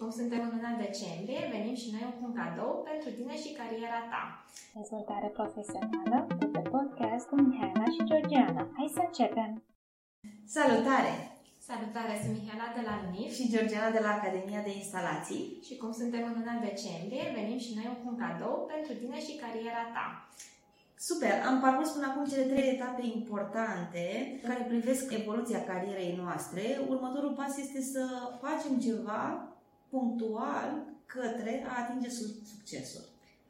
Cum suntem în luna decembrie, venim și noi cu un cadou pentru tine și cariera ta. Dezvoltare profesională de pe podcast cu Mihaela și Georgiana. Hai să începem! Salutare! Salutare, sunt Mihaela de la NIF și Georgiana de la Academia de Instalații. Și cum suntem în luna decembrie, venim și noi cu un cadou pentru tine și cariera ta. Super! Am parcurs până acum cele trei etape importante care privesc evoluția carierei noastre. Următorul pas este să facem ceva punctual către a atinge succesul.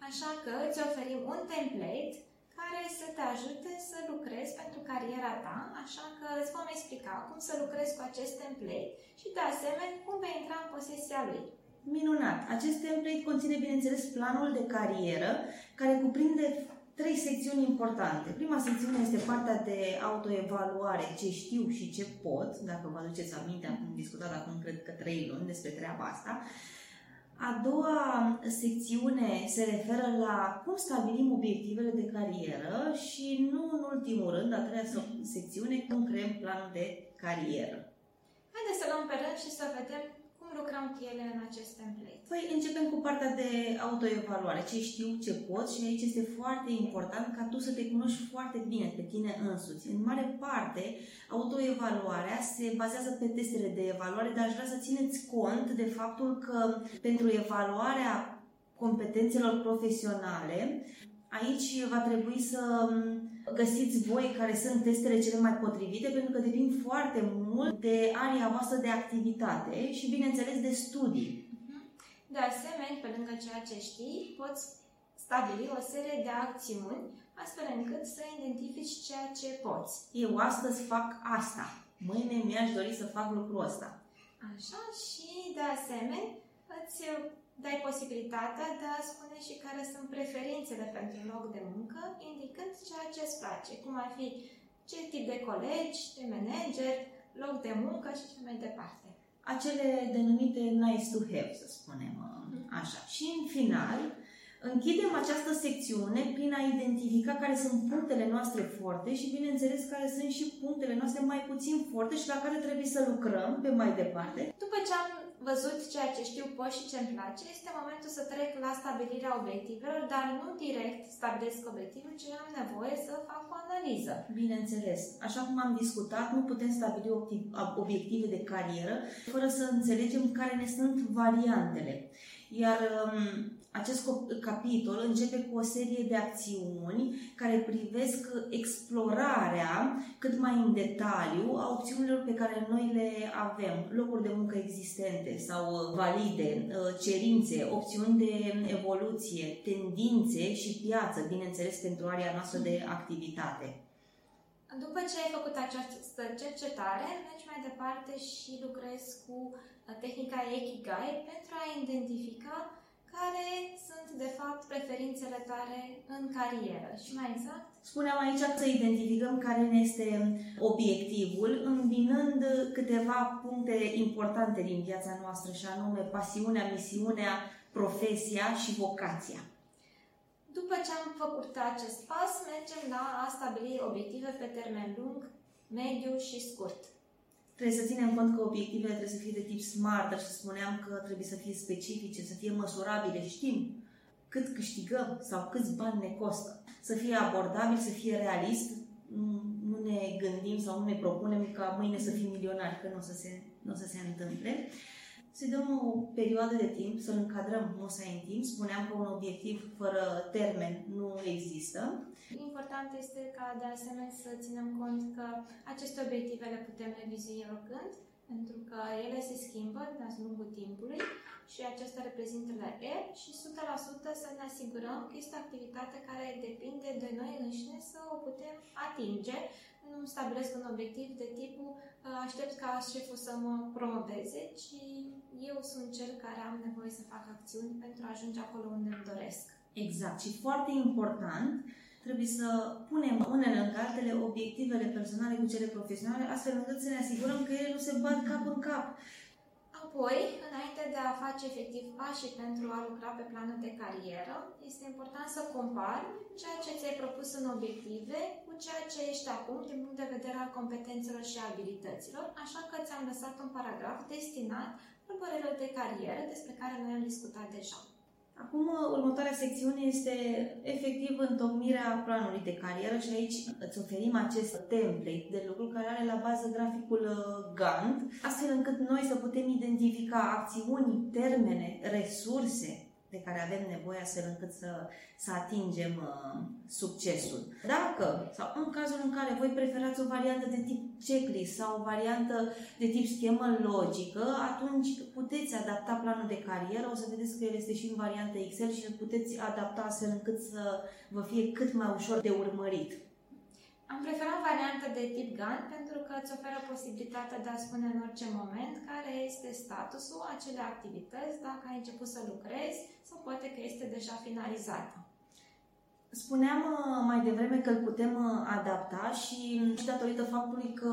Așa că îți oferim un template care să te ajute să lucrezi pentru cariera ta, așa că îți vom explica cum să lucrezi cu acest template și de asemenea cum vei intra în posesia lui. Minunat! Acest template conține, bineînțeles, planul de carieră, care cuprinde trei secțiuni importante. Prima secțiune este partea de autoevaluare, ce știu și ce pot, dacă vă aduceți aminte, am discutat acum, cred că trei luni despre treaba asta. A doua secțiune se referă la cum stabilim obiectivele de carieră și nu în ultimul rând, a treia secțiune, cum creăm planul de carieră. Haideți să luăm pe rând și să vedem cum lucrăm cu ele în acest template? Păi începem cu partea de autoevaluare, ce știu, ce pot și aici este foarte important ca tu să te cunoști foarte bine pe tine însuți. În mare parte, autoevaluarea se bazează pe testele de evaluare, dar aș vrea să țineți cont de faptul că pentru evaluarea competențelor profesionale, aici va trebui să găsiți voi care sunt testele cele mai potrivite, pentru că depind foarte mult de area voastră de activitate și, bineînțeles, de studii. Mhm. De asemenea, pe lângă ceea ce știi, poți stabili o serie de acțiuni astfel încât să identifici ceea ce poți. Eu astăzi fac asta. Mâine mi-aș dori să fac lucrul ăsta. Așa și, de asemenea, îți dai posibilitatea de a spune și care sunt preferințele pentru loc de muncă, indicând ceea ce îți place, cum ar fi ce tip de colegi, de manager, loc de muncă și ce mai departe. Acele denumite nice to have, să spunem mhm. așa. Și în final, Închidem această secțiune prin a identifica care sunt punctele noastre forte și, bineînțeles, care sunt și punctele noastre mai puțin forte și la care trebuie să lucrăm pe mai departe. După ce am văzut ceea ce știu pot și ce îmi place, este momentul să trec la stabilirea obiectivelor, dar nu direct stabilesc obiectivul, ci am nevoie să fac o analiză. Bineînțeles. Așa cum am discutat, nu putem stabili obiective de carieră fără să înțelegem care ne sunt variantele. Iar um, acest capitol începe cu o serie de acțiuni care privesc explorarea cât mai în detaliu a opțiunilor pe care noi le avem, locuri de muncă existente sau valide, uh, cerințe, opțiuni de evoluție, tendințe și piață, bineînțeles, pentru area noastră de activitate. După ce ai făcut această cercetare, mergi mai departe și lucrezi cu tehnica Ikigai pentru a identifica care sunt, de fapt, preferințele tale în carieră. Și mai exact? Spuneam aici să identificăm care ne este obiectivul, îmbinând câteva puncte importante din viața noastră, și anume pasiunea, misiunea, profesia și vocația. După ce am făcut acest pas, mergem la a stabili obiective pe termen lung, mediu și scurt. Trebuie să ținem cont că obiectivele trebuie să fie de tip SMART, dar și spuneam că trebuie să fie specifice, să fie măsurabile. Știm cât câștigăm sau câți bani ne costă. Să fie abordabil, să fie realist. Nu ne gândim sau nu ne propunem ca mâine să fim milionari, că nu o să se, nu o să se întâmple să dăm o perioadă de timp, să-l încadrăm să în timp. Spuneam că un obiectiv fără termen nu există. Important este ca de asemenea să ținem cont că aceste obiective le putem revizui oricând, pentru că ele se schimbă de-a lungul timpului și acesta reprezintă la R și 100% să ne asigurăm că este o activitate care depinde de noi înșine să o putem atinge. Nu stabilesc un obiectiv de tipul aștept ca șeful să mă promoveze, ci eu sunt cel care am nevoie să fac acțiuni pentru a ajunge acolo unde îmi doresc. Exact. Și foarte important, trebuie să punem unele în altele obiectivele personale cu cele profesionale, astfel încât să ne asigurăm că ele nu se bat cap în cap. Apoi, înainte de a face efectiv pașii pentru a lucra pe planul de carieră, este important să compari ceea ce ți-ai propus în obiective cu ceea ce ești acum din punct de vedere al competențelor și abilităților, așa că ți-am lăsat un paragraf destinat urmărilor de carieră despre care noi am discutat deja. Acum, următoarea secțiune este efectiv întocmirea planului de carieră și aici îți oferim acest template de lucru care are la bază graficul uh, Gantt, astfel încât noi să putem identifica acțiuni, termene, resurse de care avem nevoie astfel încât să, să atingem uh, succesul. Dacă, sau în cazul în care voi preferați o variantă de tip checklist sau o variantă de tip schemă logică, atunci puteți adapta planul de carieră, o să vedeți că el este și în variantă Excel și îl puteți adapta astfel încât să vă fie cât mai ușor de urmărit. Am preferat varianta de tip GAN pentru că îți oferă posibilitatea de a spune în orice moment care este statusul acelei activități, dacă ai început să lucrezi sau poate că este deja finalizată. Spuneam uh, mai devreme că îl putem uh, adapta și, și datorită faptului că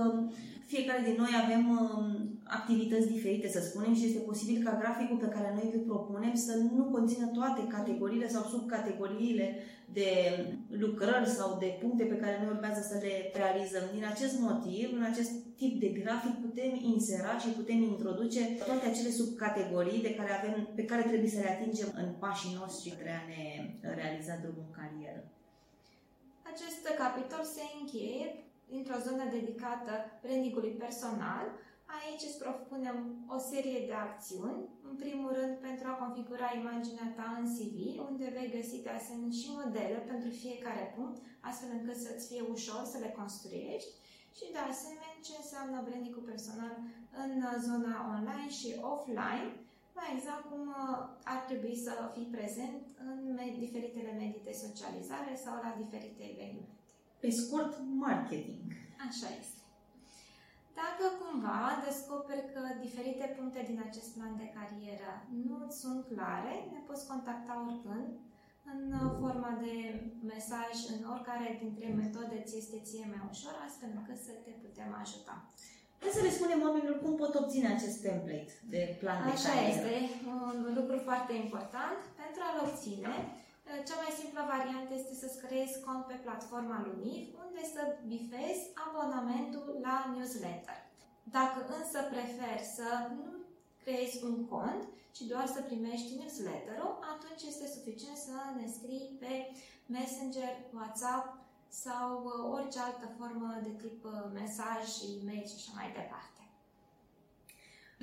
fiecare din noi avem um, activități diferite, să spunem, și este posibil ca graficul pe care noi îl propunem să nu conțină toate categoriile sau subcategoriile de lucrări sau de puncte pe care noi urmează să le realizăm. Din acest motiv, în acest tip de grafic putem insera și putem introduce toate acele subcategorii de care avem, pe care trebuie să le atingem în pașii noștri de a ne realiza drumul în carieră. Acest capitol se încheie dintr-o zonă dedicată brandingului personal. Aici îți propunem o serie de acțiuni. În primul rând, pentru a configura imaginea ta în CV, unde vei găsi de asemenea și modele pentru fiecare punct, astfel încât să-ți fie ușor să le construiești. Și de asemenea, ce înseamnă brandingul personal în zona online și offline, mai exact cum uh, ar trebui să fii prezent în diferitele medii de socializare sau la diferite evenimente. Pe scurt, marketing. Așa este. Dacă cumva descoperi că diferite puncte din acest plan de carieră nu sunt clare, ne poți contacta oricând în forma de mesaj în oricare dintre metode ți este ție mai ușor, astfel încât să te putem ajuta. Hai să le spunem oamenilor cum pot obține acest template de plan de Așa carieră. este, un lucru foarte important. Pentru a-l obține, cea mai simplă variantă este să-ți creezi cont pe platforma Lumif, unde să bifezi abonamentul la newsletter. Dacă însă preferi să nu creezi un cont, ci doar să primești newsletter-ul, atunci este suficient să ne scrii pe Messenger, WhatsApp sau uh, orice altă formă de tip uh, mesaj, e-mail și așa mai departe.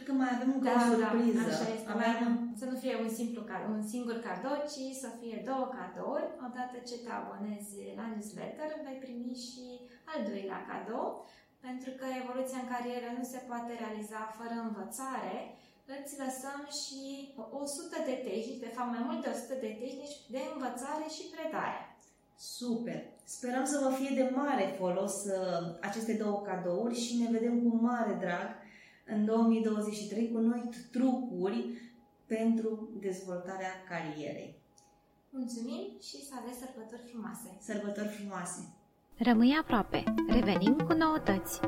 Că mai avem încă Da, o da, surpriză. așa este. Aveam... Să nu fie un simplu cadou, un singur cadou, ci să fie două cadouri. Odată ce te abonezi la newsletter, vei primi și al doilea cadou, pentru că evoluția în carieră nu se poate realiza fără învățare. Îți lăsăm și 100 de tehnici, de fapt mai multe 100 de tehnici de învățare și predare. Super! Sperăm să vă fie de mare folos uh, aceste două cadouri și ne vedem cu mare drag în 2023 cu noi trucuri pentru dezvoltarea carierei. Mulțumim și să aveți sărbători frumoase! Sărbători frumoase! Rămâi aproape. Revenim cu noutăți.